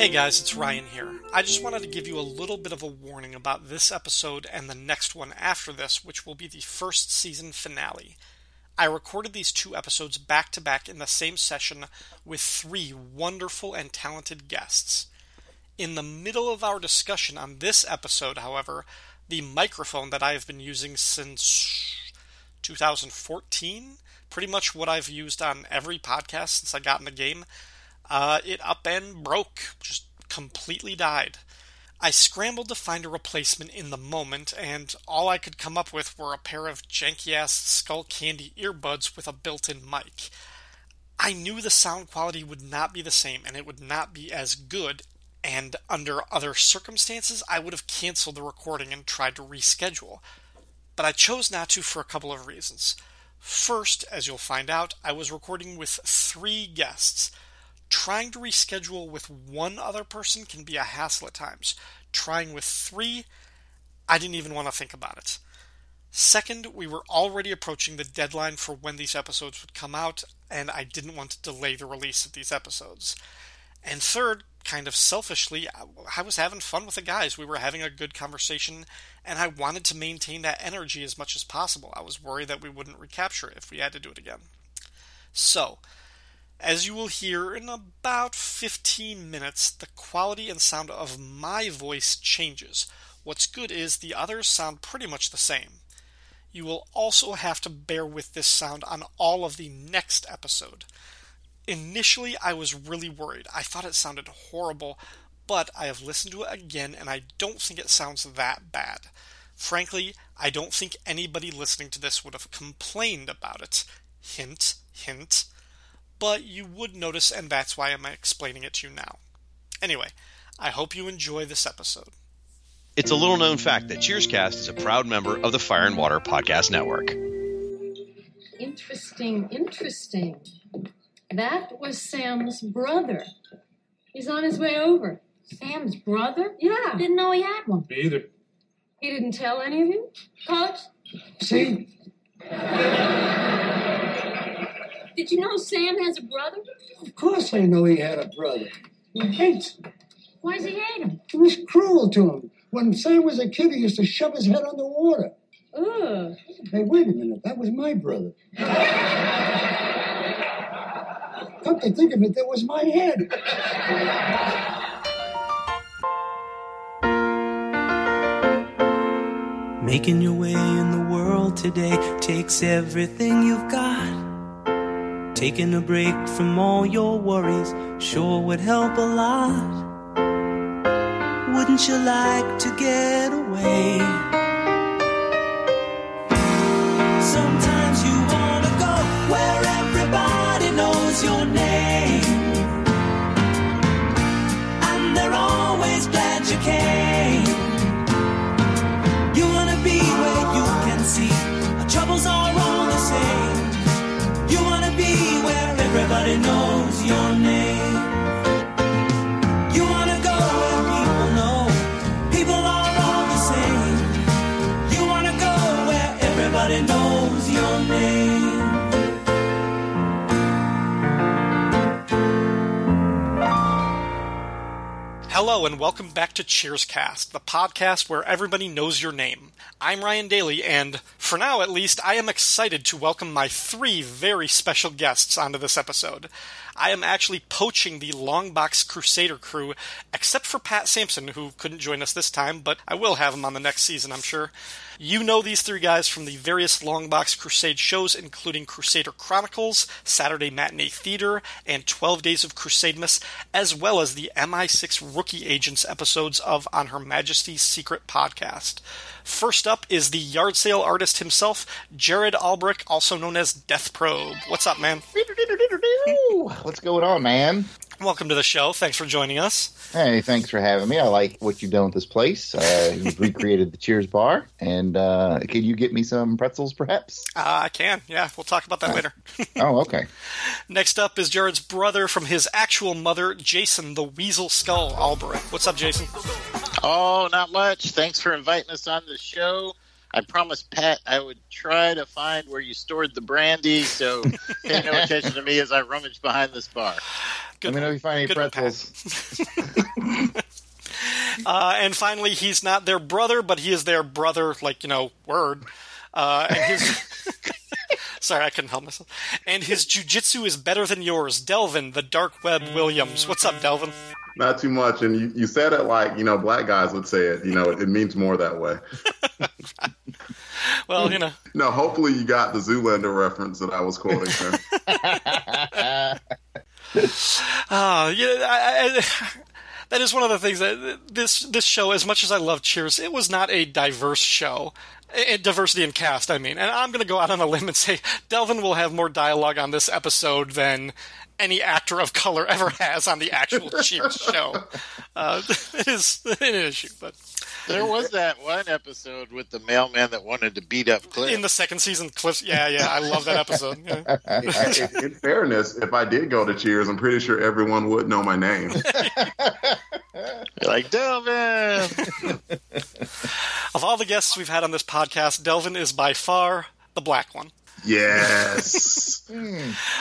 Hey guys, it's Ryan here. I just wanted to give you a little bit of a warning about this episode and the next one after this, which will be the first season finale. I recorded these two episodes back to back in the same session with three wonderful and talented guests. In the middle of our discussion on this episode, however, the microphone that I have been using since 2014, pretty much what I've used on every podcast since I got in the game, uh, it up and broke, just completely died. I scrambled to find a replacement in the moment, and all I could come up with were a pair of janky ass Skullcandy earbuds with a built in mic. I knew the sound quality would not be the same, and it would not be as good, and under other circumstances, I would have canceled the recording and tried to reschedule. But I chose not to for a couple of reasons. First, as you'll find out, I was recording with three guests Trying to reschedule with one other person can be a hassle at times. Trying with three, I didn't even want to think about it. Second, we were already approaching the deadline for when these episodes would come out, and I didn't want to delay the release of these episodes. And third, kind of selfishly, I was having fun with the guys. We were having a good conversation, and I wanted to maintain that energy as much as possible. I was worried that we wouldn't recapture it if we had to do it again. So, as you will hear in about 15 minutes, the quality and sound of my voice changes. What's good is the others sound pretty much the same. You will also have to bear with this sound on all of the next episode. Initially, I was really worried. I thought it sounded horrible, but I have listened to it again and I don't think it sounds that bad. Frankly, I don't think anybody listening to this would have complained about it. Hint, hint but you would notice, and that's why I'm explaining it to you now. Anyway, I hope you enjoy this episode. It's a little known fact that Cheerscast is a proud member of the Fire and Water Podcast Network. Interesting, interesting. That was Sam's brother. He's on his way over. Sam's brother? Yeah. Didn't know he had one. Me either. He didn't tell any of you? Coach, See? did you know Sam has a brother? Of course I know he had a brother. He hates him. Why does he hate him? He was cruel to him. When Sam was a kid, he used to shove his head under water. Ugh. Hey, wait a minute. That was my brother. Come to think of it, that was my head. Making your way in the world today takes everything you've got. Taking a break from all your worries sure would help a lot. Wouldn't you like to get away? And welcome back to Cheerscast, the podcast where everybody knows your name. I'm Ryan Daly, and for now at least, I am excited to welcome my three very special guests onto this episode. I am actually poaching the Longbox Crusader crew, except for Pat Sampson, who couldn't join us this time, but I will have him on the next season, I'm sure. You know these three guys from the various Longbox Crusade shows, including Crusader Chronicles, Saturday Matinee Theater, and 12 Days of Crusademas, as well as the MI6 Rookie Agents episodes of On Her Majesty's Secret podcast. First up is the yard sale artist himself, Jared Albrecht, also known as Death Probe. What's up, man? What's going on, man? Welcome to the show. Thanks for joining us. Hey, thanks for having me. I like what you've done with this place. Uh, you've recreated the Cheers bar, and uh, can you get me some pretzels, perhaps? Uh, I can, yeah. We'll talk about that later. Oh, okay. Next up is Jared's brother from his actual mother, Jason the Weasel Skull Albrecht. What's up, Jason? Oh, not much. Thanks for inviting us on the show. I promised Pat I would try to find where you stored the brandy, so pay no attention to me as I rummage behind this bar. Let me know if you find any Good one, pretzels. Uh, and finally, he's not their brother, but he is their brother, like, you know, word. Uh, and his. Sorry, I couldn't help myself. And his jujitsu is better than yours. Delvin, the Dark Web Williams. What's up, Delvin? Not too much, and you, you said it like you know black guys would say it. You know, it, means more that way. Well, you know, No, hopefully you got the Zoolander reference that I was quoting. There. uh, yeah, I, I, that is one of the things that this this show, as much as I love Cheers, it was not a diverse show. Diversity in cast, I mean. And I'm going to go out on a limb and say Delvin will have more dialogue on this episode than any actor of color ever has on the actual Cheers show. Uh, it is an issue, but There was that one episode with the mailman that wanted to beat up Cliff. in the second season, Cliff, yeah, yeah, I love that episode. Yeah. in, in fairness, if I did go to Cheers, I'm pretty sure everyone would know my name. You're like Delvin. Of all the guests we've had on this podcast, Delvin is by far the black one. Yes.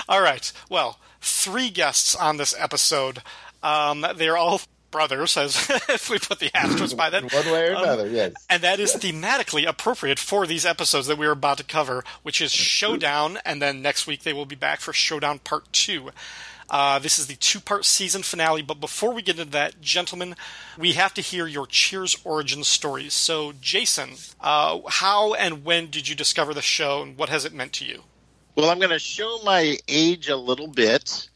All right. Well, three guests on this episode. Um, they're all brothers, as if we put the asterisks by that. One way or Um, another, yes. And that is thematically appropriate for these episodes that we are about to cover, which is Showdown, and then next week they will be back for Showdown Part 2. Uh, this is the two part season finale, but before we get into that, gentlemen, we have to hear your Cheers origin stories. So, Jason, uh, how and when did you discover the show, and what has it meant to you? Well, I'm going to show my age a little bit.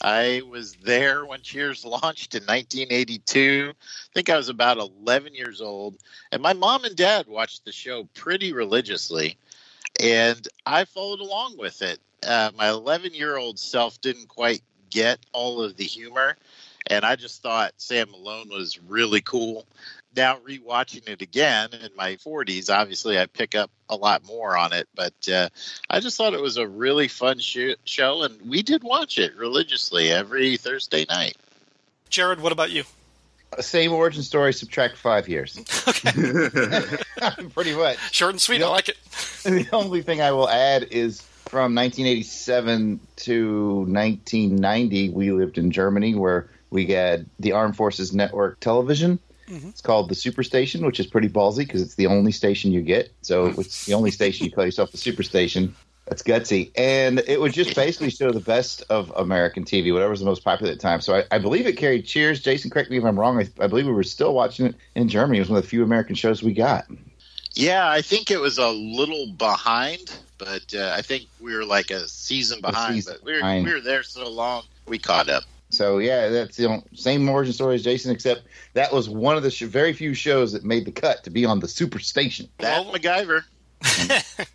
I was there when Cheers launched in 1982. I think I was about 11 years old. And my mom and dad watched the show pretty religiously. And I followed along with it. Uh, my 11 year old self didn't quite get all of the humor. And I just thought Sam Malone was really cool. Now, rewatching it again in my 40s, obviously I pick up a lot more on it. But uh, I just thought it was a really fun sh- show, and we did watch it religiously every Thursday night. Jared, what about you? Same origin story, subtract five years. Okay. Pretty much. Short and sweet, You I like it. the only thing I will add is from 1987 to 1990, we lived in Germany where we had the Armed Forces Network television. It's called the Superstation, which is pretty ballsy because it's the only station you get. So it's the only station you call yourself the Superstation. That's gutsy. And it would just basically show the best of American TV, whatever was the most popular at the time. So I, I believe it carried Cheers. Jason, correct me if I'm wrong. I, I believe we were still watching it in Germany. It was one of the few American shows we got. Yeah, I think it was a little behind, but uh, I think we were like a season behind. season but we were, behind. we were there so long, we caught up. So yeah, that's the you know, same origin story as Jason, except that was one of the sh- very few shows that made the cut to be on the Superstation. That Well- MacGyver.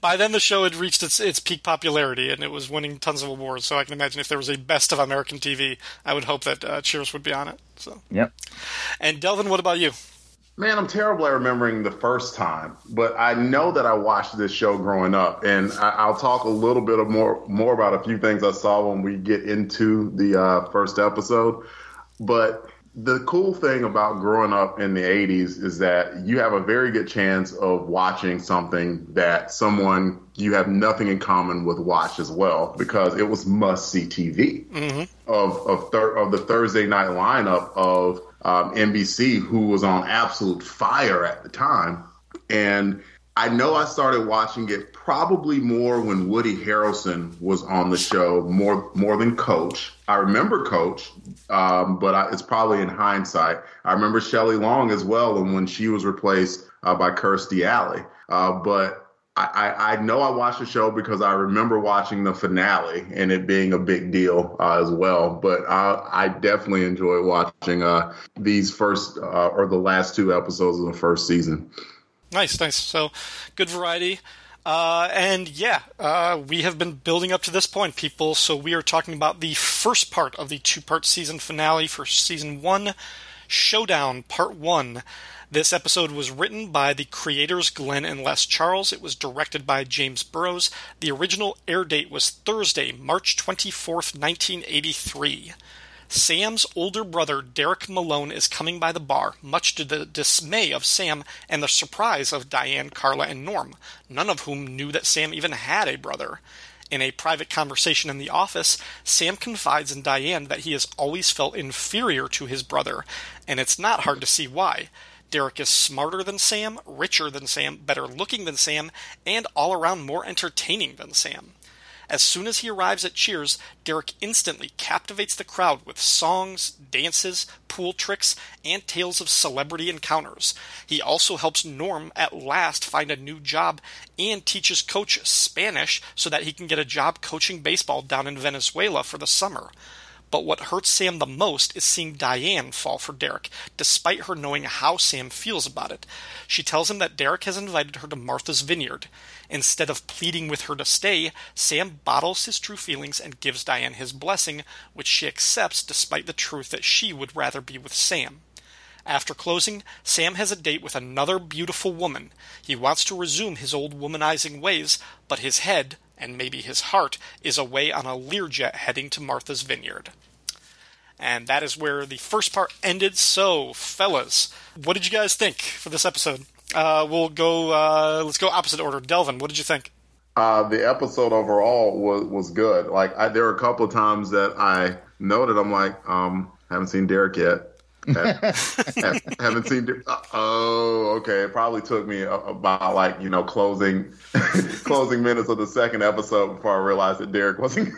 By then, the show had reached its its peak popularity, and it was winning tons of awards. So I can imagine if there was a best of American TV, I would hope that uh, Cheers would be on it. So, Yep. and Delvin, what about you? Man, I'm terrible at remembering the first time, but I know that I watched this show growing up, and I, I'll talk a little bit of more more about a few things I saw when we get into the uh, first episode. But the cool thing about growing up in the 80s is that you have a very good chance of watching something that someone you have nothing in common with watch as well, because it was must see TV of of, thir- of the Thursday night lineup of um, NBC, who was on absolute fire at the time. And I know I started watching it probably more when Woody Harrelson was on the show, more more than Coach. I remember Coach, um, but I, it's probably in hindsight. I remember Shelley Long as well, and when she was replaced uh, by Kirstie Alley. Uh, but I, I, know I watched the show because I remember watching the finale and it being a big deal uh, as well. But I, I definitely enjoyed watching uh, these first uh, or the last two episodes of the first season. Nice, nice. So, good variety. Uh, and yeah, uh, we have been building up to this point, people. So we are talking about the first part of the two-part season finale for season one, Showdown Part One. This episode was written by the creators Glenn and Les Charles. It was directed by James Burrows. The original air date was Thursday, March 24th, 1983. Sam's older brother, Derek Malone, is coming by the bar, much to the dismay of Sam and the surprise of Diane, Carla, and Norm, none of whom knew that Sam even had a brother. In a private conversation in the office, Sam confides in Diane that he has always felt inferior to his brother, and it's not hard to see why. Derek is smarter than Sam, richer than Sam, better looking than Sam, and all around more entertaining than Sam. As soon as he arrives at Cheers, Derek instantly captivates the crowd with songs, dances, pool tricks, and tales of celebrity encounters. He also helps Norm at last find a new job and teaches Coach Spanish so that he can get a job coaching baseball down in Venezuela for the summer. But what hurts Sam the most is seeing Diane fall for Derek, despite her knowing how Sam feels about it. She tells him that Derek has invited her to Martha's Vineyard. Instead of pleading with her to stay, Sam bottles his true feelings and gives Diane his blessing, which she accepts despite the truth that she would rather be with Sam. After closing, Sam has a date with another beautiful woman. He wants to resume his old womanizing ways, but his head, and maybe his heart, is away on a Learjet heading to Martha's Vineyard. And that is where the first part ended. So, fellas, what did you guys think for this episode? Uh, we'll go. Uh, let's go opposite order. Delvin, what did you think? Uh, the episode overall was was good. Like I, there were a couple of times that I noted, I'm like, um, haven't seen Derek yet. have, haven't seen. Uh, oh, okay. It probably took me about like you know closing closing minutes of the second episode before I realized that Derek wasn't.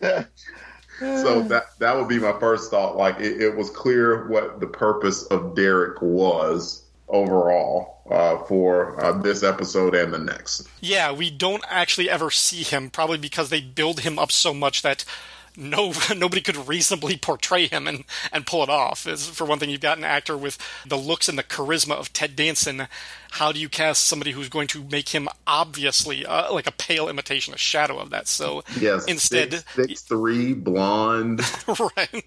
so that that would be my first thought. Like it, it was clear what the purpose of Derek was overall uh, for uh, this episode and the next. Yeah, we don't actually ever see him, probably because they build him up so much that no nobody could reasonably portray him and, and pull it off. For one thing, you've got an actor with the looks and the charisma of Ted Danson. How do you cast somebody who's going to make him obviously uh, like a pale imitation, a shadow of that? So yes, instead, six, six three, blonde, right?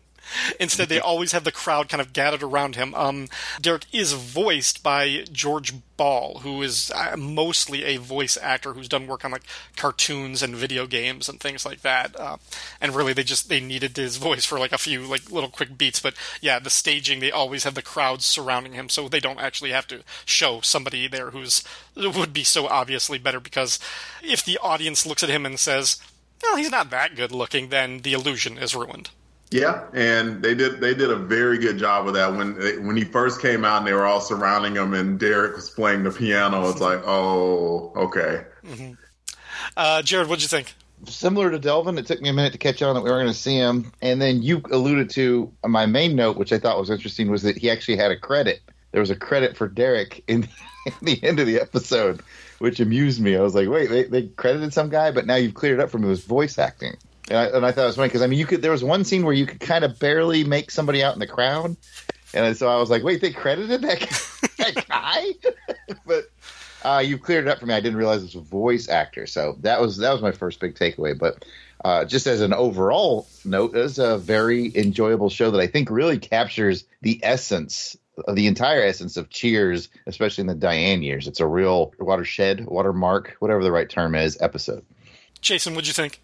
Instead, they always have the crowd kind of gathered around him. Um, Derek is voiced by George Ball, who is uh, mostly a voice actor who's done work on like cartoons and video games and things like that. Uh, and really, they just they needed his voice for like a few like little quick beats. But yeah, the staging they always have the crowds surrounding him, so they don't actually have to show somebody there who's would be so obviously better. Because if the audience looks at him and says, "Well, he's not that good looking," then the illusion is ruined. Yeah, and they did they did a very good job of that when when he first came out and they were all surrounding him and Derek was playing the piano. It's like, oh, okay. Mm-hmm. Uh, Jared, what'd you think? Similar to Delvin, it took me a minute to catch on that we were going to see him, and then you alluded to my main note, which I thought was interesting, was that he actually had a credit. There was a credit for Derek in, in the end of the episode, which amused me. I was like, wait, they, they credited some guy, but now you've cleared it up for me. It was voice acting. And I, and I thought it was funny because I mean, you could. There was one scene where you could kind of barely make somebody out in the crowd, and so I was like, "Wait, they credited that guy?" that guy? but uh, you cleared it up for me. I didn't realize it was a voice actor, so that was that was my first big takeaway. But uh, just as an overall note, it was a very enjoyable show that I think really captures the essence the entire essence of Cheers, especially in the Diane years. It's a real watershed, watermark, whatever the right term is, episode. Jason, what'd you think?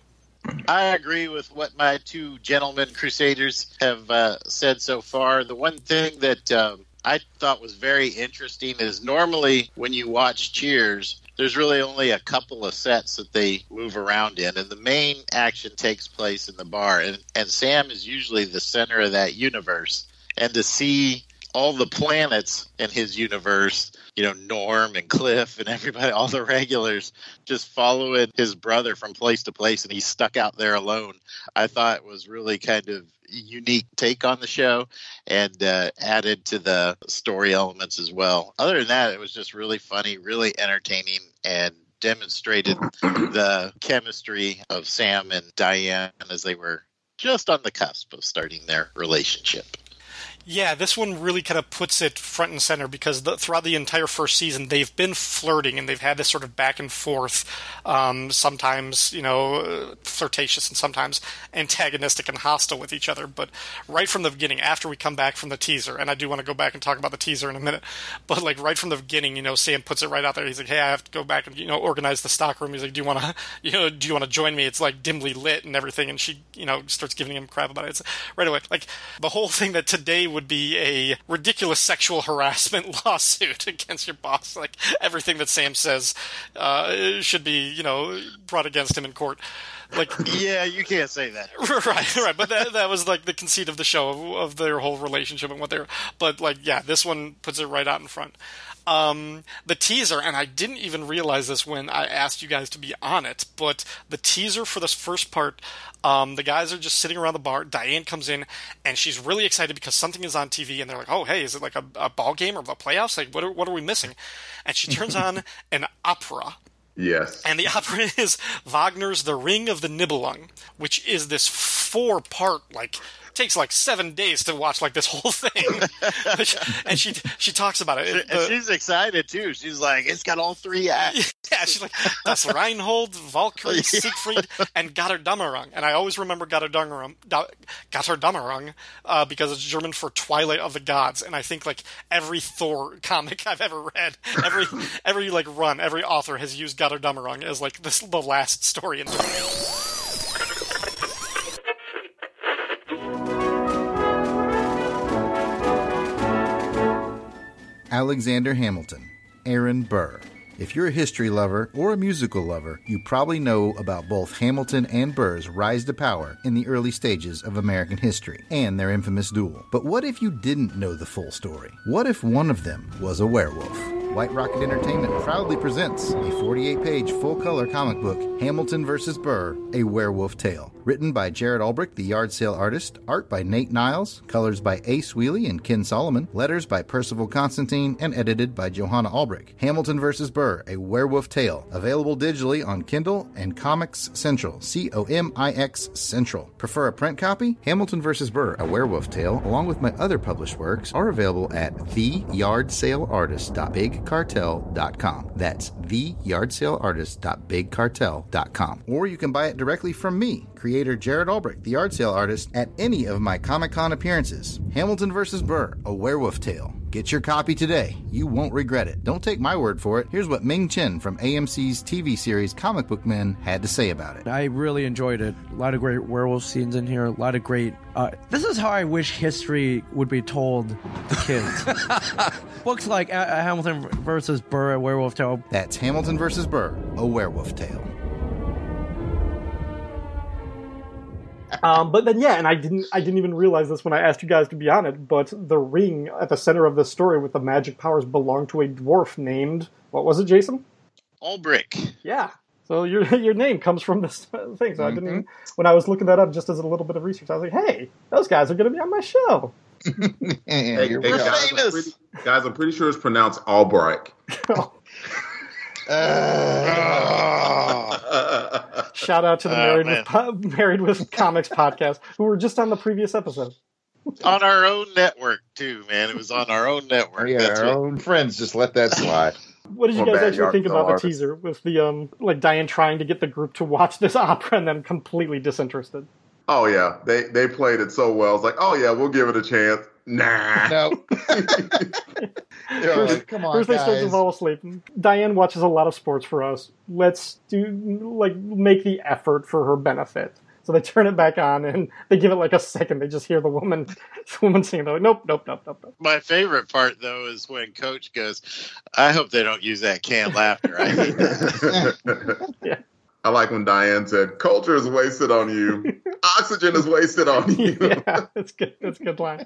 I agree with what my two gentlemen crusaders have uh, said so far. The one thing that um, I thought was very interesting is normally when you watch Cheers, there's really only a couple of sets that they move around in, and the main action takes place in the bar. And, and Sam is usually the center of that universe. And to see all the planets in his universe you know Norm and Cliff and everybody, all the regulars, just following his brother from place to place, and he's stuck out there alone. I thought was really kind of unique take on the show and uh, added to the story elements as well. Other than that, it was just really funny, really entertaining, and demonstrated the chemistry of Sam and Diane as they were just on the cusp of starting their relationship. Yeah, this one really kind of puts it front and center because the, throughout the entire first season, they've been flirting and they've had this sort of back and forth, um, sometimes, you know, flirtatious and sometimes antagonistic and hostile with each other. But right from the beginning, after we come back from the teaser, and I do want to go back and talk about the teaser in a minute, but like right from the beginning, you know, Sam puts it right out there. He's like, hey, I have to go back and, you know, organize the stock room. He's like, do you want to, you know, do you want to join me? It's like dimly lit and everything. And she, you know, starts giving him crap about it. It's right away. Like the whole thing that today would be a ridiculous sexual harassment lawsuit against your boss. Like everything that Sam says uh, should be, you know, brought against him in court. Like, yeah, you can't say that. right, right. But that that was like the conceit of the show of, of their whole relationship and what they're. But like, yeah, this one puts it right out in front. Um, the teaser, and I didn't even realize this when I asked you guys to be on it, but the teaser for this first part, um, the guys are just sitting around the bar. Diane comes in, and she's really excited because something is on TV, and they're like, "Oh, hey, is it like a, a ball game or the playoffs? Like, what are, what are we missing?" And she turns on an opera. Yes. And the opera is Wagner's The Ring of the Nibelung, which is this four part, like, takes like seven days to watch like this whole thing. and she she talks about it. and she's excited too. She's like, it's got all three acts. Yeah, she's like, that's Rheingold, Valkyrie, Siegfried, and Götterdämmerung. And I always remember Götterdämmerung, Götterdämmerung uh, because it's German for Twilight of the Gods. And I think like every Thor comic I've ever read, every every like run, every author has used Götterdämmerung as like this the last story in Thor. Alexander Hamilton, Aaron Burr. If you're a history lover or a musical lover, you probably know about both Hamilton and Burr's rise to power in the early stages of American history and their infamous duel. But what if you didn't know the full story? What if one of them was a werewolf? White Rocket Entertainment proudly presents a 48 page full color comic book, Hamilton vs. Burr A Werewolf Tale. Written by Jared Albrecht, the yard sale artist, art by Nate Niles, colors by Ace Wheely and Ken Solomon, letters by Percival Constantine, and edited by Johanna Albrecht. Hamilton vs. Burr A Werewolf Tale. Available digitally on Kindle and Comix Central. C O M I X Central. Prefer a print copy? Hamilton vs. Burr A Werewolf Tale, along with my other published works, are available at theyardsaleartist.bigcartel.com. That's theyardsaleartist.bigcartel.com. Or you can buy it directly from me, creator Jared Albrecht, the yard sale artist, at any of my Comic Con appearances. Hamilton vs. Burr, A Werewolf Tale. Get your copy today. You won't regret it. Don't take my word for it. Here's what Ming Chen from AMC's TV series Comic Book Men had to say about it. I really enjoyed it. A lot of great werewolf scenes in here. A lot of great. Uh, this is how I wish history would be told to kids. Books like uh, Hamilton versus Burr, A Werewolf Tale. That's Hamilton vs. Burr, A Werewolf Tale. Um, but then yeah, and I didn't I didn't even realize this when I asked you guys to be on it. But the ring at the center of the story with the magic powers belonged to a dwarf named what was it, Jason? Alberich. Yeah. So your your name comes from this thing. So I didn't mm-hmm. when I was looking that up just as a little bit of research. I was like, hey, those guys are going to be on my show. Hey, hey, guys, I'm pretty, guys, I'm pretty sure it's pronounced Albright. Uh, Shout out to the Oh, Married man. with Po- Married with Comics podcast who were just on the previous episode. on our own network too, man. It was on our own network. Yeah, That's our what- own friends just let that slide. What did you guys actually think sale about the teaser with the um like Diane trying to get the group to watch this opera and then completely disinterested? Oh yeah, they they played it so well. It's like, oh yeah, we'll give it a chance. Nah. No. They're like, come on, First they start to guys. fall asleep. Diane watches a lot of sports for us. Let's do like make the effort for her benefit. So they turn it back on and they give it like a second. They just hear the woman, the woman singing. They're like, nope, nope, nope, nope, nope. My favorite part though is when Coach goes, "I hope they don't use that canned laughter." I hate that. I like when Diane said, "Culture is wasted on you. Oxygen is wasted on you." yeah, it's good. That's a good line.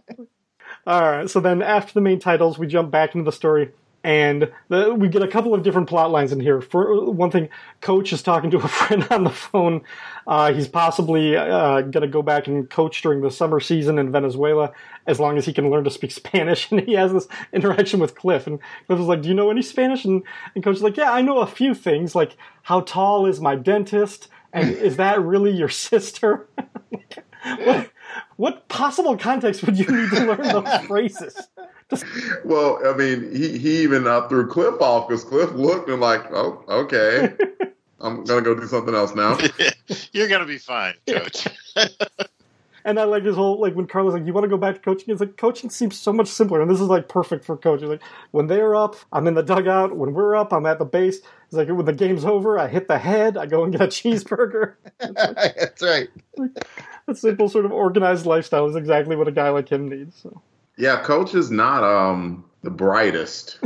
All right. So then, after the main titles, we jump back into the story, and the, we get a couple of different plot lines in here. For one thing, Coach is talking to a friend on the phone. Uh, he's possibly uh, going to go back and coach during the summer season in Venezuela, as long as he can learn to speak Spanish. And he has this interaction with Cliff, and Cliff is like, "Do you know any Spanish?" And, and Coach is like, "Yeah, I know a few things, like how tall is my dentist." And is that really your sister? what, what possible context would you need to learn those phrases? Well, I mean, he, he even uh, threw Cliff off because Cliff looked and like, oh, okay, I'm gonna go do something else now. You're gonna be fine, Coach. And I like his whole like when Carla's like, "You want to go back to coaching?" It's like coaching seems so much simpler, and this is like perfect for coaching. Like when they're up, I'm in the dugout. When we're up, I'm at the base. It's like when the game's over, I hit the head. I go and get a cheeseburger. That's right. a simple sort of organized lifestyle is exactly what a guy like him needs. So. Yeah, coach is not um the brightest.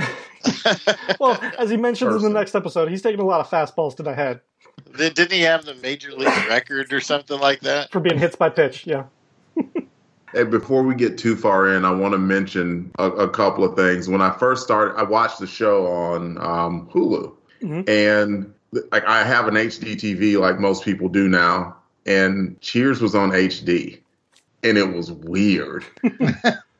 Well, as he mentions in the next episode, he's taking a lot of fastballs to the head Didn't he have the major league record or something like that? for being hits by pitch. Yeah. Hey, before we get too far in, I want to mention a, a couple of things. When I first started, I watched the show on um, Hulu, Mhm. and like I have an HD TV, like most people do now. And Cheers was on HD, and it was weird.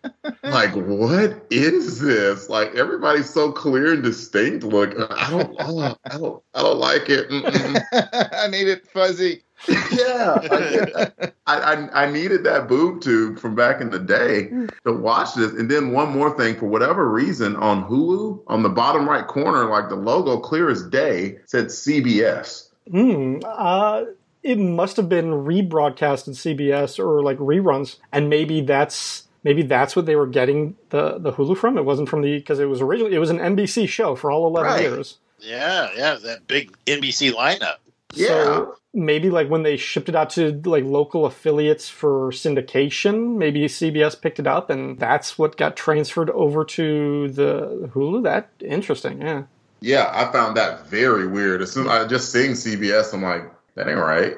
like, what is this? Like, everybody's so clear and distinct. Look, I don't, I don't, I don't, I don't like it. I need it fuzzy. Yeah, I, I, I I needed that boob tube from back in the day to watch this. And then one more thing, for whatever reason, on Hulu, on the bottom right corner, like the logo clear as day, said CBS. Hmm. Uh, it must have been rebroadcast in CBS or like reruns, and maybe that's maybe that's what they were getting the the Hulu from. It wasn't from the because it was originally it was an NBC show for all eleven Right. years. Yeah, yeah, that big NBC lineup. So maybe like when they shipped it out to like local affiliates for syndication, maybe CBS picked it up and that's what got transferred over to the Hulu. That interesting, yeah. Yeah, I found that very weird. As soon as I just seeing CBS, I'm like, that ain't right.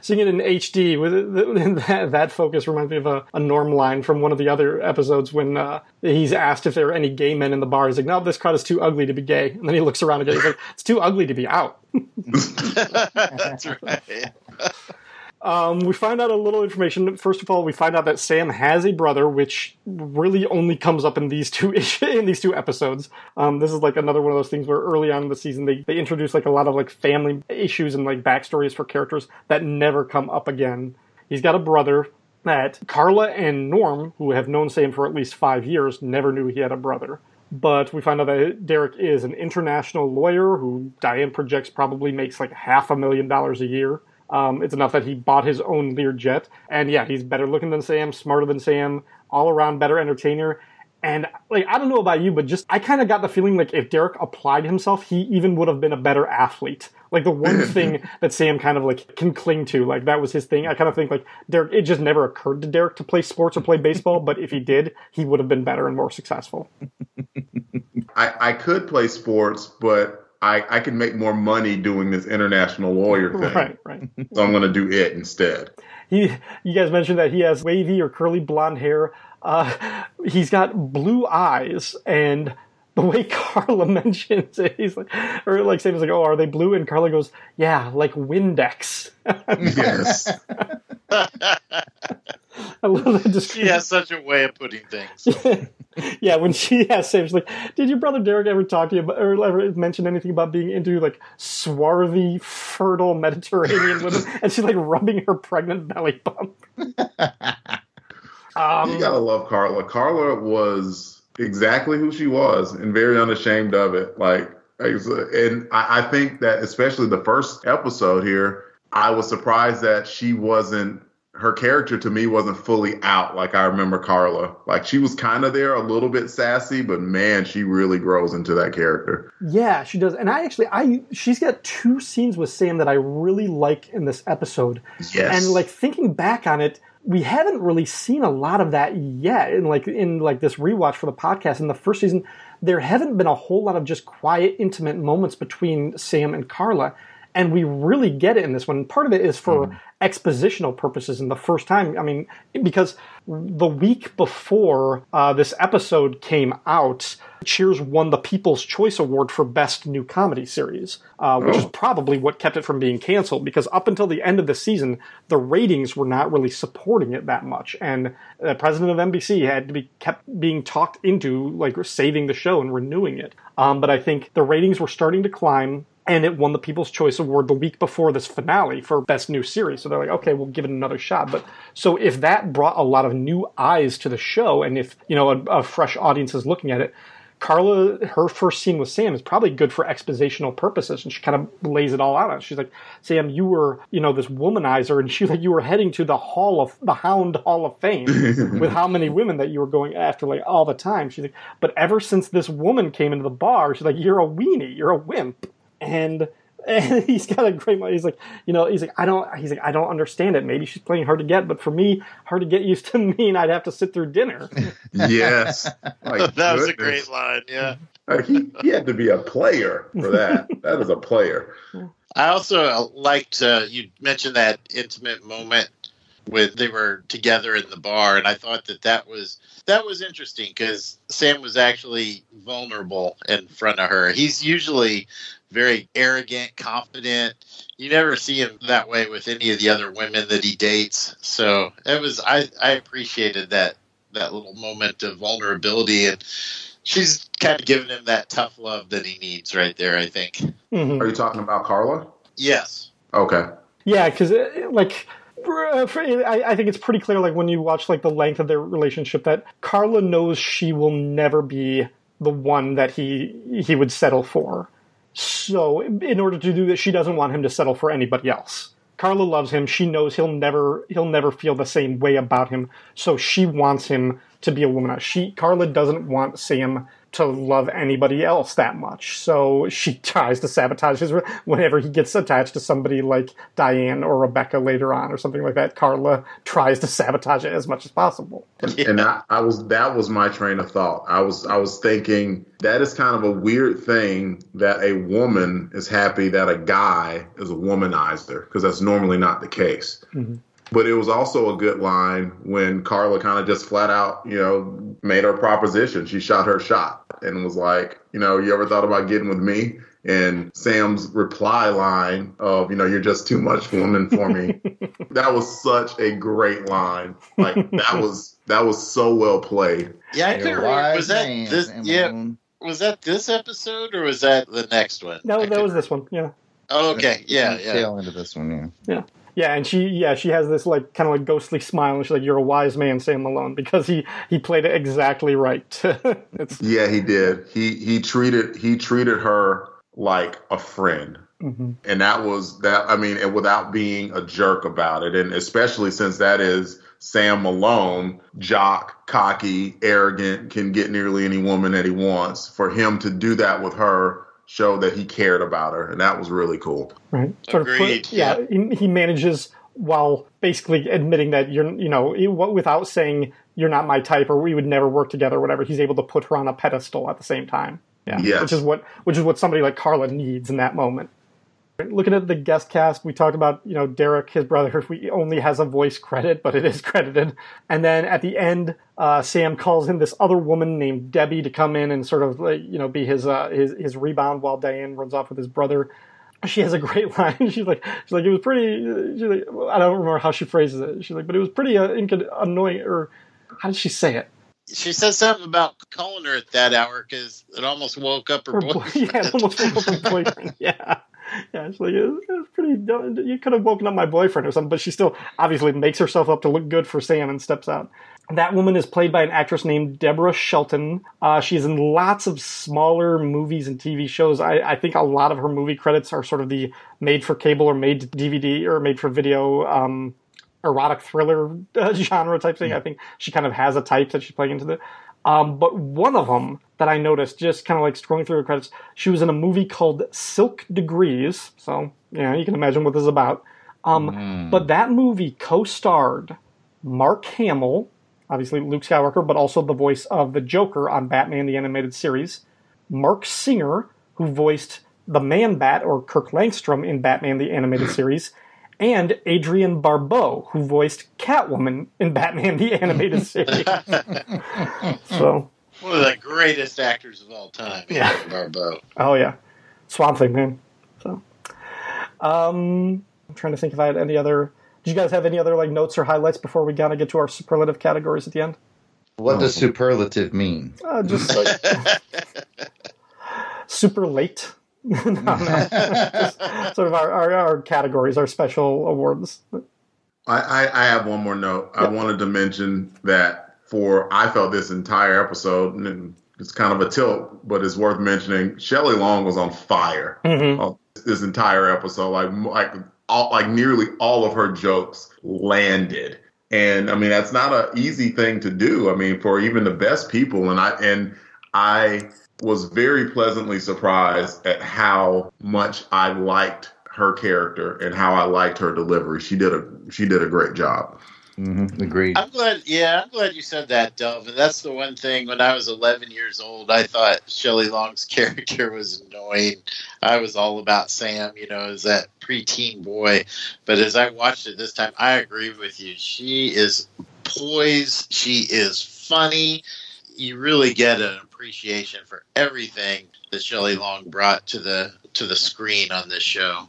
Seeing it in HD with that, that focus reminds me of a, a Norm line from one of the other episodes when uh, he's asked if there are any gay men in the bar. He's like, "No, this crowd is too ugly to be gay." And then he looks around again. He's like, "It's too ugly to be out." That's right. Um, we find out a little information. First of all, we find out that Sam has a brother, which really only comes up in these two in these two episodes. Um, this is like another one of those things where early on in the season they they introduce like a lot of like family issues and like backstories for characters that never come up again. He's got a brother that Carla and Norm, who have known Sam for at least five years, never knew he had a brother. But we find out that Derek is an international lawyer who Diane projects probably makes like half a million dollars a year. Um, it's enough that he bought his own Learjet. And yeah, he's better looking than Sam, smarter than Sam, all around better entertainer. And like, I don't know about you, but just I kind of got the feeling like if Derek applied himself, he even would have been a better athlete. Like the one thing that Sam kind of like can cling to, like that was his thing. I kind of think like Derek, it just never occurred to Derek to play sports or play baseball, but if he did, he would have been better and more successful. I, I could play sports, but I, I can make more money doing this international lawyer thing. Right, right. So I'm going to do it instead. He, you guys mentioned that he has wavy or curly blonde hair. Uh, he's got blue eyes, and the way Carla mentions it, he's like, or like Sam's like, "Oh, are they blue?" And Carla goes, "Yeah, like Windex." Yes. I love that. Just She has such a way of putting things. yeah, when she asked Sam, she's like, "Did your brother Derek ever talk to you about, or ever mention anything about being into like swarthy, fertile Mediterranean women?" And she's like rubbing her pregnant belly bump. um, you gotta love Carla. Carla was exactly who she was and very unashamed of it. Like, and I, I think that especially the first episode here, I was surprised that she wasn't. Her character to me wasn't fully out like I remember Carla. Like she was kind of there, a little bit sassy, but man, she really grows into that character. Yeah, she does. And I actually, I she's got two scenes with Sam that I really like in this episode. Yes. And like thinking back on it, we haven't really seen a lot of that yet. In like in like this rewatch for the podcast in the first season, there haven't been a whole lot of just quiet, intimate moments between Sam and Carla. And we really get it in this one. Part of it is for mm-hmm. Expositional purposes in the first time. I mean, because the week before uh, this episode came out, Cheers won the People's Choice Award for Best New Comedy Series, uh, which is probably what kept it from being canceled. Because up until the end of the season, the ratings were not really supporting it that much, and the president of NBC had to be kept being talked into like saving the show and renewing it. Um, but I think the ratings were starting to climb and it won the People's Choice Award the week before this finale for Best New Series. So they're like, okay, we'll give it another shot. But so if that brought a lot of new eyes to the show, and if you know a, a fresh audience is looking at it, Carla, her first scene with Sam is probably good for expositional purposes, and she kind of lays it all out. She's like, "Sam, you were, you know, this womanizer, and she like you were heading to the Hall of the Hound Hall of Fame with how many women that you were going after, like all the time." She's like, "But ever since this woman came into the bar, she's like, you're a weenie, you're a wimp," and and he's got a great. mind. He's like, you know, he's like, I don't. He's like, I don't understand it. Maybe she's playing hard to get, but for me, hard to get used to mean I'd have to sit through dinner. Yes. My that was a great line. Yeah. Like, he, he had to be a player for that. that is a player. I also uh, liked uh, you mentioned that intimate moment when they were together in the bar, and I thought that that was that was interesting because Sam was actually vulnerable in front of her. He's usually very arrogant, confident. You never see him that way with any of the other women that he dates. So it was I I appreciated that that little moment of vulnerability and. She's kind of giving him that tough love that he needs right there, I think. Mhm. Are you talking about Carla? Yes. Okay. Yeah, because like. uh, I, I think it's pretty clear, like when you watch like the length of their relationship, that Carla knows she will never be the one that he he would settle for. So, in order to do this, she doesn't want him to settle for anybody else. Carla loves him. She knows he'll never he'll never feel the same way about him. So she wants him to be a woman. She Carla doesn't want Sam to love anybody else that much. So she tries to sabotage his whenever he gets attached to somebody like Diane or Rebecca later on or something like that. Carla tries to sabotage it as much as possible. And I, I was that was my train of thought. I was I was thinking that is kind of a weird thing that a woman is happy that a guy is a womanizer because that's normally not the case. Mm-hmm. But it was also a good line when Carla kind of just flat out, you know, made her proposition. She shot her shot and was like, you know, you ever thought about getting with me? And Sam's reply line of, you know, you're just too much woman for me. that was such a great line. Like that was that was so well played. Yeah, I couldn't remember. Was that man, this? Sam Yeah, was that this episode or was that the next one? No, I that was couldn't- this one. Yeah. Oh, okay. Yeah, yeah. Tail into this one, yeah. Yeah. Yeah, and she yeah, she has this like kind of like ghostly smile and she's like, You're a wise man, Sam Malone, because he he played it exactly right. it's Yeah, he did. He he treated he treated her like a friend. mhm. And that was that I mean, and without being a jerk about it. And especially since that is Sam Malone, jock, cocky, arrogant, can get nearly any woman that he wants. For him to do that with her showed that he cared about her. And that was really cool. right. Sort of Agreed, put, yeah, he, he manages while basically admitting that you're you know, without saying you're not my type or we would never work together or whatever, he's able to put her on a pedestal at the same time. Yeah. Yes. Which is what which is what somebody like Carla needs in that moment. Looking at the guest cast, we talked about, you know, Derek, his brother, he only has a voice credit, but it is credited. And then at the end, uh, Sam calls in this other woman named Debbie to come in and sort of, you know, be his, uh, his, his rebound while Diane runs off with his brother. She has a great line. She's like, she's like, it was pretty, she's like, I don't remember how she phrases it. She's like, but it was pretty uh, annoying, or how did she say it? She said something about calling her at that hour because it almost woke up her, Her boy, boyfriend. yeah, it almost woke up her boyfriend. Yeah, yeah. She's like, it was, pretty. dumb. You could have woken up my boyfriend or something, but she still obviously makes herself up to look good for Sam and steps out. That woman is played by an actress named Deborah Shelton. Uh, she's in lots of smaller movies and TV shows. I, I think a lot of her movie credits are sort of the made for cable or made DVD or made for video um, erotic thriller uh, genre type thing. I think she kind of has a type that she's playing into the. Um, but one of them that I noticed, just kind of like scrolling through her credits, she was in a movie called Silk Degrees. So, yeah, you can imagine what this is about. Um, But that movie co starred Mark Hamill, obviously Luke Skywalker, but also the voice of the Joker on Batman the Animated Series, Marc Singer, who voiced the Man Bat or Kirk Langstrom in Batman the Animated Series, and Adrienne Barbeau, who voiced Catwoman in Batman the Animated Series. so, One of the greatest actors of all time. Yeah. Adrienne Barbeau. oh yeah, Swamp Thing, man. So, um, I'm trying to think if I had any other. Did you guys have any other like notes or highlights before we kind of get to our superlative categories at the end? What does superlative mean? Uh, just like super late. no, no. Just sort of our, our, our categories, our special awards. I, I, I have one more note. I wanted to mention that for I felt this entire episode, and it's kind of a tilt, but it's worth mentioning. Shelley Long was on fire Mhm. on this entire episode. Like like all, like nearly all of her jokes landed, and I mean that's not an easy thing to do. I mean for even the best people, and I and I was very pleasantly surprised at how much I liked her character and how I liked her delivery. She did a she did a great job. Mm-hmm. Agreed. I'm glad. Yeah, I'm glad you said that, Delvin. That's the one thing. When I was 11 years old, I thought Shelley Long's character was annoying. I was all about Sam, you know, as that preteen boy. But as I watched it this time, I agree with you. She is poised. She is funny. You really get an appreciation for everything that Shelley Long brought to the to the screen on this show.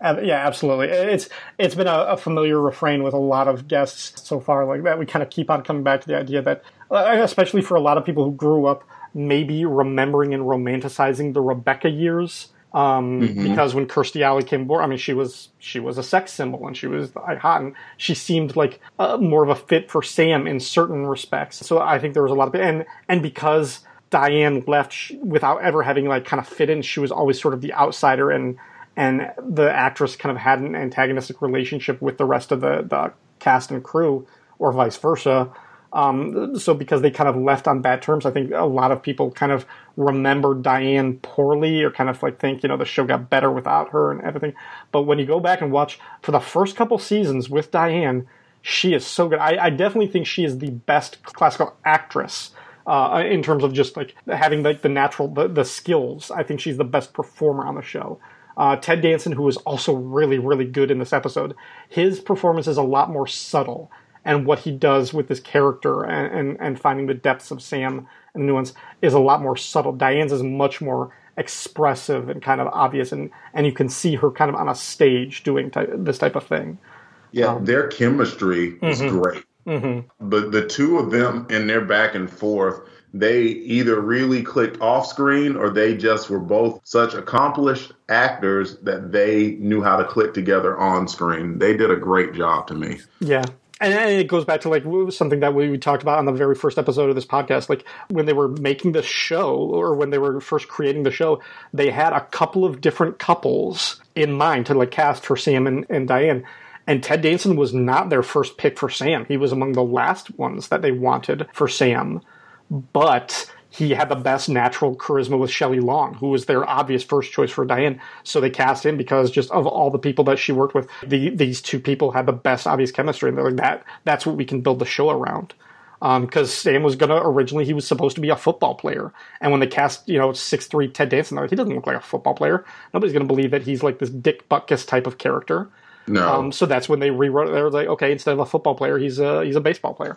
Ab- Yeah, absolutely. It's it's been a, a familiar refrain with a lot of guests so far, like that. We kind of keep on coming back to the idea that, uh, especially for a lot of people who grew up maybe remembering and romanticizing the Rebecca years, um, Mhm. because when Kirstie Alley came aboard, I mean, she was she was a sex symbol and she was like, hot, and she seemed like uh, more of a fit for Sam in certain respects. So I think there was a lot of and and because Diane left without ever having like kind of fit in, she was always sort of the outsider and and the actress kind of had an antagonistic relationship with the rest of the, the cast and crew, or vice versa. Um, so because they kind of left on bad terms, I think a lot of people kind of remember Diane poorly, or kind of like think you know the show got better without her and everything. But when you go back and watch for the first couple seasons with Diane, she is so good. I, I definitely think she is the best classical actress uh, in terms of just like having like the natural the, the skills. I think she's the best performer on the show. Uh, Ted Danson, who is also really really good in this episode, his performance is a lot more subtle, and what he does with this character and and, and finding the depths of Sam and the nuance is a lot more subtle. Diane's is much more expressive and kind of obvious, and and you can see her kind of on a stage doing this type of thing. Yeah, their chemistry is Mhm. great. Mm-hmm. But the two of them in their back and forth, they either really clicked off screen or they just were both such accomplished actors that they knew how to click together on screen. They did a great job to me. Yeah. And and it goes back to like something that we we talked about on the very first episode of this podcast. Like when they were making the show, or when they were first creating the show, they had a couple of different couples in mind to like cast for Sam and, and Diane. And Ted Danson was not their first pick for Sam. He was among the last ones that they wanted for Sam. But he had the best natural charisma with Shelley Long, who was their obvious first choice for Diane. So they cast him because just of all the people that she worked with, the, these two people had the best obvious chemistry, and they're like that. That's what we can build the show around. Um, because Sam was gonna originally he was supposed to be a football player, and when they cast you know six three Ted Danson, like, he doesn't look like a football player. Nobody's gonna believe that he's like this Dick Butkus type of character. No. Um, so that's when they rewrote it. They were like, okay, instead of a football player, he's a he's a baseball player.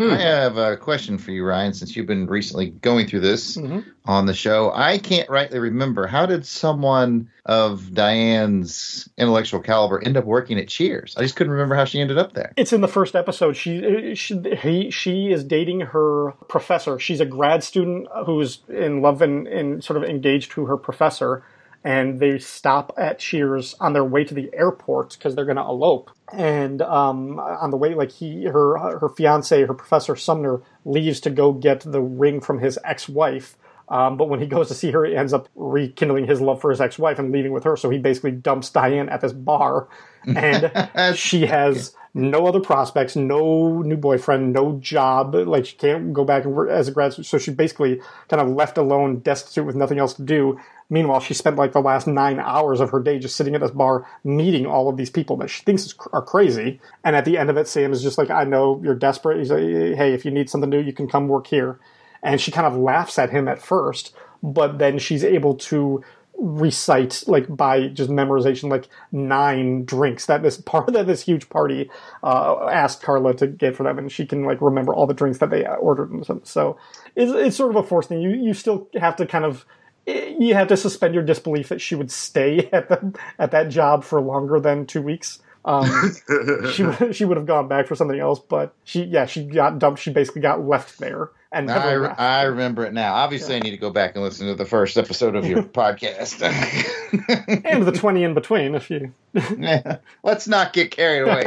I have a question for you, Ryan, since you've been recently going through this Mhm. on the show. I can't rightly remember how did someone of Diane's intellectual caliber end up working at Cheers? I just couldn't remember how she ended up there. It's in the first episode. She she he, she is dating her professor. She's a grad student who's in love and, and sort of engaged to her professor. And they stop at Cheers on their way to the airport because they're going to elope. And um, on the way, like he, her, her fiance, her professor Sumner, leaves to go get the ring from his ex-wife. Um, but when he goes to see her, he ends up rekindling his love for his ex-wife and leaving with her. So he basically dumps Diane at this bar, and she has no other prospects, no new boyfriend, no job. Like she can't go back and work as a grad student. So she basically kind of left alone, destitute with nothing else to do. Meanwhile, she spent like the last nine hours of her day just sitting at this bar, meeting all of these people that she thinks are crazy. And at the end of it, Sam is just like, "I know you're desperate." He's like, "Hey, if you need something new, you can come work here." And she kind of laughs at him at first, but then she's able to recite like by just memorization like nine drinks that this part that this huge party uh, asked Carla to get for them, and she can like remember all the drinks that they ordered and. So it's, it's sort of a forced thing. You you still have to kind of you have to suspend your disbelief that she would stay at the at that job for longer than two weeks. Um, she would- she would have gone back for something else, but she yeah she got dumped. She basically got left there and I, left. I remember it now. Obviously, I need to go back and listen to the first episode of your podcast. and the twenty in between if you Let's not get carried away.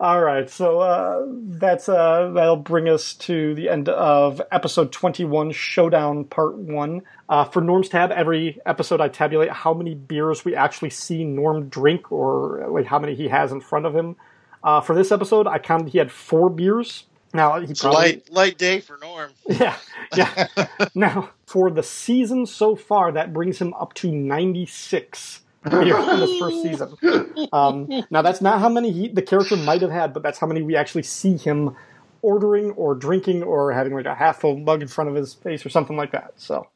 All right, so uh, that's uh, that'll bring us to the end of episode twenty-one, Showdown Part One. Uh, for Norm's tab, every episode I tabulate how many beers we actually see Norm drink, or like how many he has in front of him. Uh, for this episode, I counted he had four beers. Now he It's a probably light light day for Norm. yeah, yeah. now, for the season so far, that brings him up to 96 beers in this first season. Um, now, that's not how many he, the character might have had, but that's how many we actually see him ordering or drinking or having like a half full mug in front of his face or something like that. So,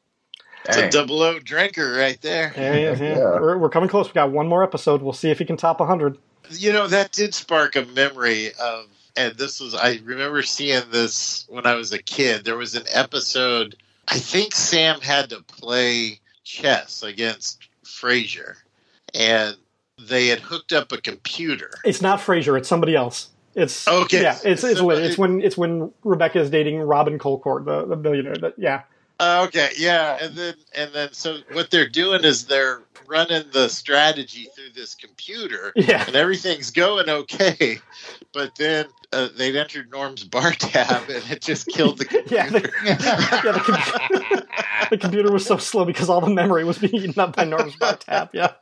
It's a double O drinker right there. yeah, yeah, yeah. We're, we're coming close. We got one more episode. We'll see if he can top 100. You know, that did spark a memory of, and this was, I remember seeing this when I was a kid. There was an episode, I think Sam had to play chess against Frasier, and they had hooked up a computer. It's not Frasier. It's somebody else. It's Okay. Yeah, it's it's, Somebody- it's when it's when Rebecca is dating Robin Colcord, the, the billionaire. That yeah. Uh, okay, yeah, and then and then so what they're doing is they're running the strategy through this computer, Yeah. and everything's going okay, but then uh, they'd entered Norm's bar tab and it just killed the computer. Yeah, the, yeah, the, com- the computer was so slow because all the memory was being eaten up by Norm's bar tab. Yeah,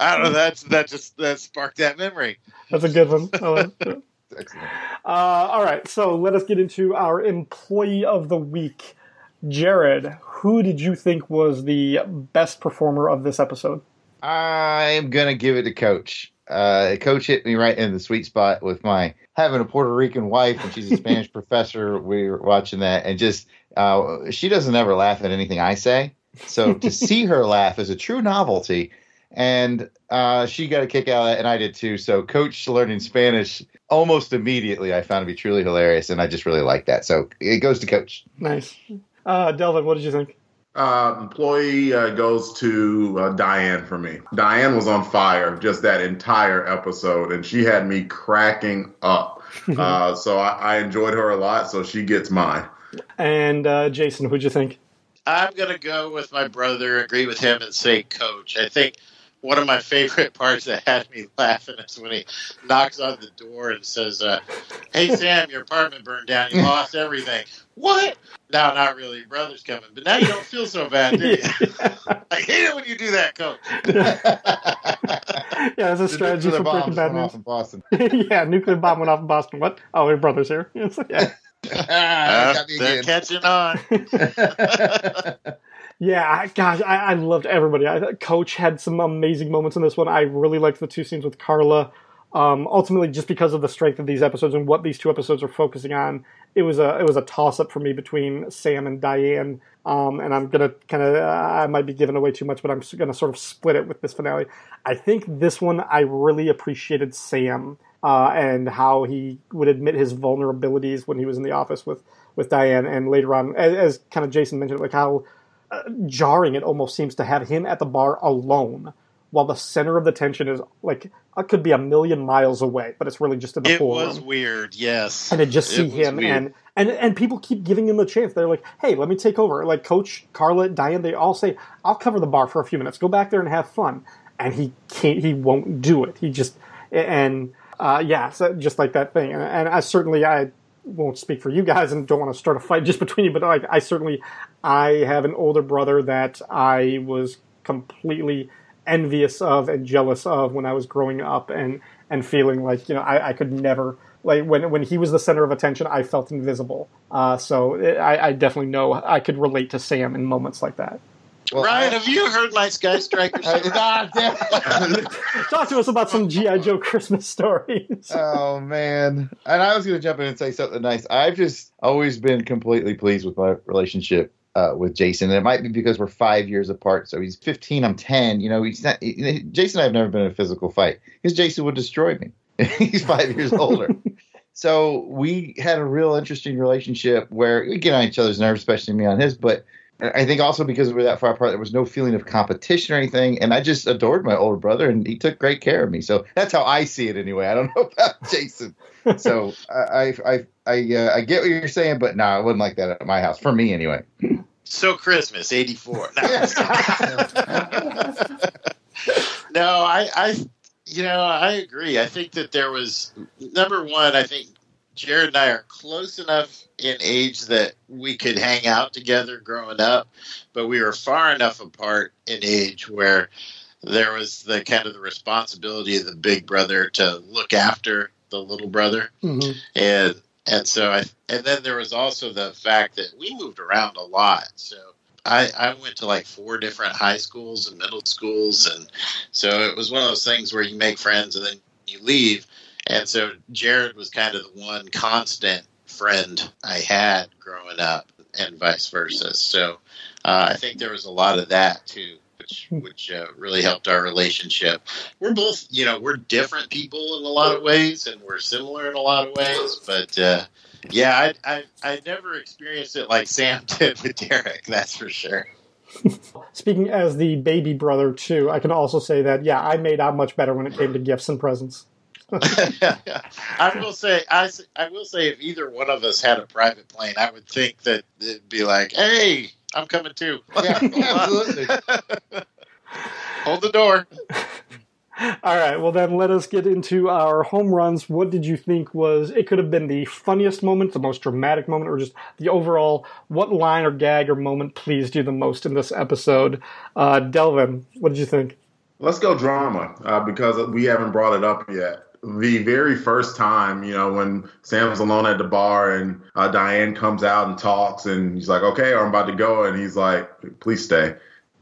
I don't know. That's that just that sparked that memory. that's a good one. Like. Uh, all right, so let us get into our employee of the week, Jared. Who did you think was the best performer of this episode? I'm gonna give it to Coach. Uh, Coach hit me right in the sweet spot with my having a Puerto Rican wife, and she's a Spanish professor. We were watching that, and just uh, she doesn't ever laugh at anything I say. So to see her laugh is a true novelty, and uh, she got a kick out of that, and I did too. So Coach learning Spanish almost immediately, I found to be truly hilarious, and I just really like that. So it goes to Coach. Nice, uh, Delvin. What did you think? Uh, employee uh, goes to uh, Diane for me. Diane was on fire just that entire episode, and she had me cracking up. uh, so I, I enjoyed her a lot. So she gets mine. And uh, Jason, who'd you think? I'm gonna go with my brother, agree with him, and say Coach. I think one of my favorite parts that had me laughing is when he knocks on the door and says, uh, "Hey Sam, your apartment burned down. You lost everything." What? No, not really. Your brother's coming, but now you don't feel so bad, do you? I hate it when you do that, Coach. Yeah, it's a strategy nuclear for breaking bombs bad went news. off in Boston. yeah, nuclear bomb went off in Boston. What? Oh, your brother's here. Yes, yeah. ah, uh, they're again. catching on. Yeah, I, gosh, I, I loved everybody. I, Coach had some amazing moments in this one. I really liked the two scenes with Carla. Um, ultimately, just because of the strength of these episodes and what these two episodes are focusing on, it was a it was a toss up for me between Sam and Diane. Um, and I'm gonna kind of uh, I might be giving away too much, but I'm gonna sort of split it with this finale. I think this one I really appreciated Sam uh, and how he would admit his vulnerabilities when he was in the office with with Diane, and later on, as, as kind of Jason mentioned, like how jarring it almost seems to have him at the bar alone while the center of the tension is like it could be a million miles away but it's really just in the It pool was room. weird, yes. and to just see him weird. and, and and people keep giving him a chance they're like hey let me take over like coach carla diane they all say i'll cover the bar for a few minutes go back there and have fun and he can't he won't do it he just and uh, yeah so just like that thing and, and i certainly i won't speak for you guys and don't want to start a fight just between you but like i certainly i have an older brother that i was completely envious of and jealous of when i was growing up and and feeling like you know i, I could never like when when he was the center of attention i felt invisible. Uh, so it, I, I definitely know i could relate to sam in moments like that Ryan, have you heard my Sky Striker? talk to us about some gi joe christmas stories. Oh man. And i was going to jump in and say something nice. I've just always been completely pleased with my relationship uh, with jason. And it might be because we're five years apart so he's 15 i'm 10 you know he's not he- jason and i've never been in a physical fight because jason would destroy me. He's five years older. So we had a real interesting relationship where we get on each other's nerves especially me on his but I think also because we were that far apart, there was no feeling of competition or anything, and I just adored my older brother, and he took great care of me. So that's how I see it anyway. I don't know about Jason. So I I I uh, I get what you're saying, but no, nah, it wasn't like that at my house for me anyway. So Christmas '84. No, no, I I you know I agree. I think that there was number one. I think Jared and I are close enough in age that we could hang out together growing up, but we were far enough apart in age where there was the kind of the responsibility of the big brother to look after the little brother, Mhm. and and so I and then there was also the fact that we moved around a lot, so. I, I went to like four different high schools and middle schools, and so it was one of those things where you make friends and then you leave. And so Jared was kind of the one constant friend I had growing up, and vice versa. So uh, I think there was a lot of that too, which which uh, really helped our relationship. We're both, you know, we're different people in a lot of ways, and we're similar in a lot of ways. But uh, yeah, I, I I never experienced it like Sam did with Derek. That's for sure. Speaking as the baby brother too, I can also say that yeah, I made out much better when it came to gifts and presents. I will say, I, s- I will say, if either one of us had a private plane, I would think that it'd be like, "Hey, I'm coming too." Yeah, absolutely. Hold the door. All right, well then let us get into our home runs. What did you think was it could have been the funniest moment, the most dramatic moment, or just the overall what line or gag or moment pleased you the most in this episode? Uh, Delvin, what did you think? Let's go drama uh, because we haven't brought it up yet. The very first time, you know, when Sam's alone at the bar and uh, Diane comes out and talks, and he's like, "Okay, I'm about to go," and he's like, "Please stay."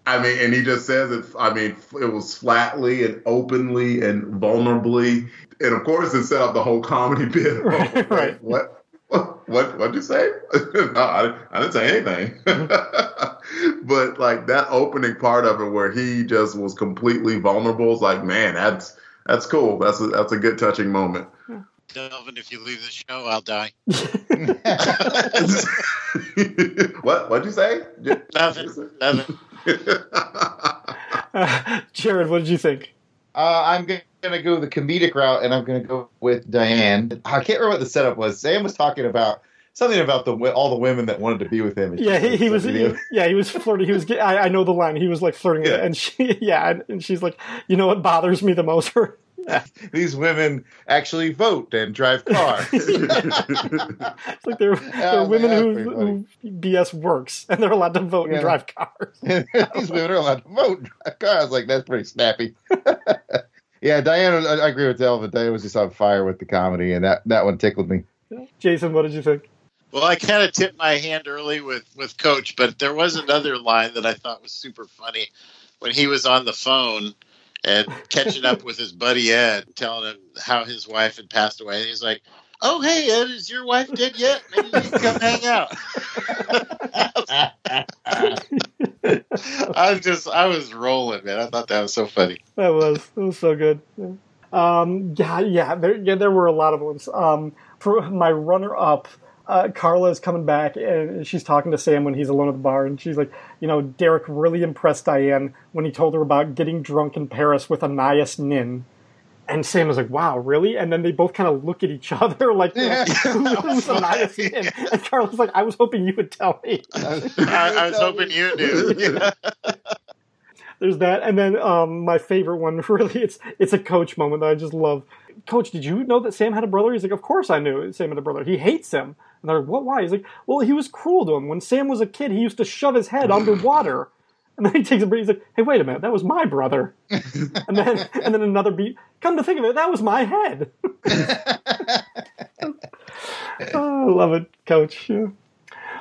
I mean, and he just says it. I mean, it was flatly and openly and vulnerably, and of course, it set up the whole comedy bit. right. What? What? What? What'd you say? no, I, I didn't say anything. but like that opening part of it, where he just was completely vulnerable, is like, man, that's that's cool. That's a, that's a good touching moment. Delvin, if you leave the show, I'll die. what? What'd you say? Nothing. Nothing. Jared, what did you think? Uh, I'm going to go the comedic route, and I'm going to go with Diane. I can't remember what the setup was. Sam was talking about something about the all the women that wanted to be with him. Yeah, he, he was. He- yeah, he was flirting. He was. I, I know the line. He was like flirting, Yeah. and she, yeah, and, and she's like, you know what bothers me the most? These women actually vote and drive cars. It's like they're, oh, they're Oh, women who, who BS works, and they're allowed to vote and drive cars. These women are allowed to vote and drive cars. Like, that's pretty snappy. yeah, Diana. I, I agree with Delvin. Diana was just on fire with the comedy, and that, that one tickled me. Jason, what did you think? Well, I kind of tipped my hand early with with Coach, but there was another line that I thought was super funny when he was on the phone and catching up with his buddy Ed, telling him how his wife had passed away. And he's like, "Oh, hey Ed, is your wife dead yet? Maybe we can come hang out." I was just, I was rolling, man. I thought that was so funny. That was that was so good. Yeah. Um, yeah, yeah, there, yeah, there were a lot of ones. Um, for my runner-up, uh, Carla is coming back and she's talking to Sam when he's alone at the bar, and she's like, you know, Derek really impressed Diane when he told her about getting drunk in Paris with Anais Nin. And Sam was like, "Wow, really?" And then they both kind of look at each other like, "Who's Anais Nin?" And Carla's like, "I was hoping you would tell me." I, I was hoping you knew. There's that, and then um, my favorite one, really, it's it's a coach moment that I just love. Coach, did you know that Sam had a brother? He's like, of course I knew Sam had a brother. He hates him. And they're like, what? Why? He's like, well, he was cruel to him. When Sam was a kid, he used to shove his head underwater. And then he takes a breath. He's like, hey, wait a minute, that was my brother. and then and then another beat. Come to think of it, that was my head. oh, I love it, Coach. Yeah.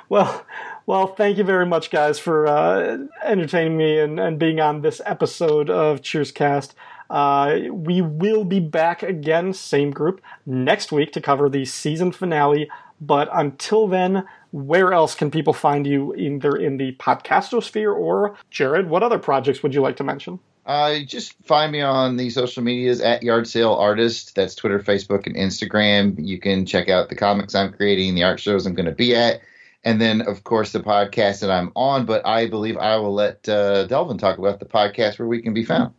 Well, well, thank you very much, guys, for uh, entertaining me and, and being on this episode of Cheers Cast. Uh, we will be back again, same group, next week to cover the season finale. But until then, where else can people find you, either in the podcastosphere or Jared? What other projects would you like to mention? Uh, just find me on the social medias at Yard Sale Artist. That's Twitter, Facebook, and Instagram. You can check out the comics I'm creating, the art shows I'm going to be at. and then of course the podcast that I'm on. But I believe I will let uh, Delvin talk about the podcast where we can be found.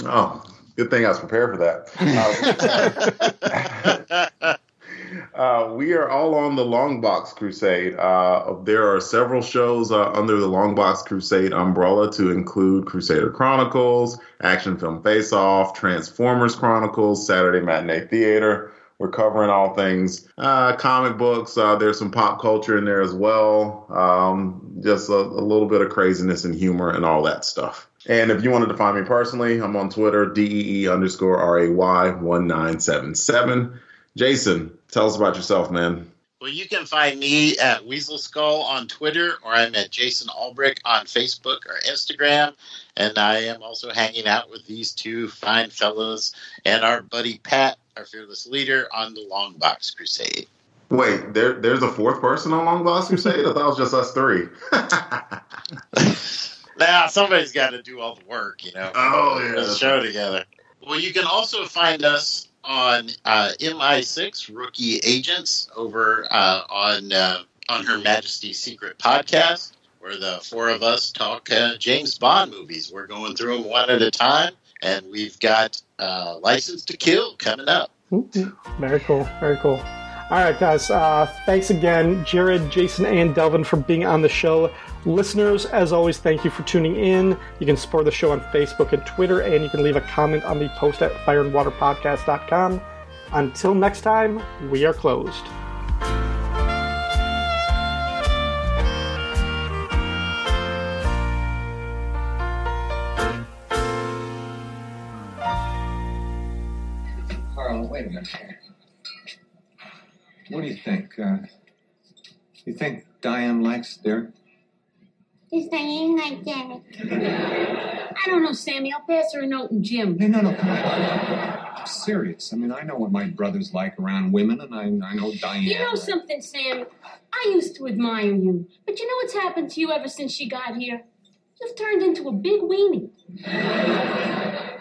Oh, good thing I was prepared for that. Uh, uh, we are all on the Long Box Crusade. Uh, there are several shows uh, under the Long Box Crusade umbrella to include Crusader Chronicles, Action Film Face Off, Transformers Chronicles, Saturday Matinee Theater. We're covering all things uh, comic books. Uh, there's some pop culture in there as well. Um, just a, a little bit of craziness and humor and all that stuff. And if you wanted to find me personally, I'm on Twitter, DEE underscore RAY 1977. Jason, tell us about yourself, man. Well, you can find me at Weasel Skull on Twitter, or I'm at Jason Albrick on Facebook or Instagram. And I am also hanging out with these two fine fellows and our buddy Pat, our fearless leader, on the Long Box Crusade. Wait, there, there's a fourth person on Long Box Crusade? I thought it was just us three. now, somebody's got to do all the work, you know. Oh, yeah. The show together. Well, you can also find us on uh, MI6 Rookie Agents over uh, on uh, on Her Majesty's Secret podcast, where the four of us talk uh, James Bond movies. We're going through them one at a time, and we've got uh, License to Kill coming up. Very cool. Very cool. All right, guys. Uh, thanks again, Jared, Jason, and Delvin, for being on the show. Listeners, as always, thank you for tuning in. You can support the show on Facebook and Twitter, and you can leave a comment on the post at fireandwaterpodcast.com. Until next time, we are closed. Carl, wait a minute. What do you think? Uh, you think Diane likes Derek? Does Diane like Derek? I don't know, Sammy. I'll pass her a note in gym. No, no, no. Come on. I'm serious. I mean, I know what my brother's like around women, and I, I know Diane. You know something, Sammy? I used to admire you, but you know what's happened to you ever since she got here? You've turned into a big weenie.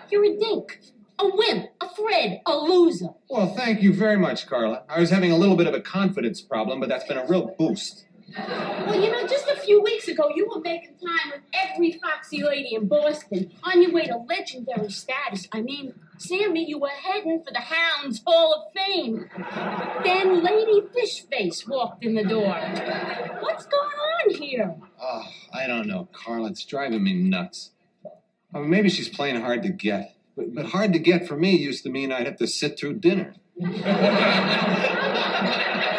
You're a dink, a wimp, a Fred, a loser. Well, thank you very much, Carla. I was having a little bit of a confidence problem, but that's been a real boost. Well, you know, just a few weeks ago, you were making time with every foxy lady in Boston on your way to legendary status. I mean, Sammy, you were heading for the Hounds Hall of Fame. Then Lady Fishface walked in the door. What's going on here? Oh, I don't know, Carla. It's driving me nuts. I mean, maybe she's playing hard to get. But, but hard to get for me used to mean I'd have to sit through dinner.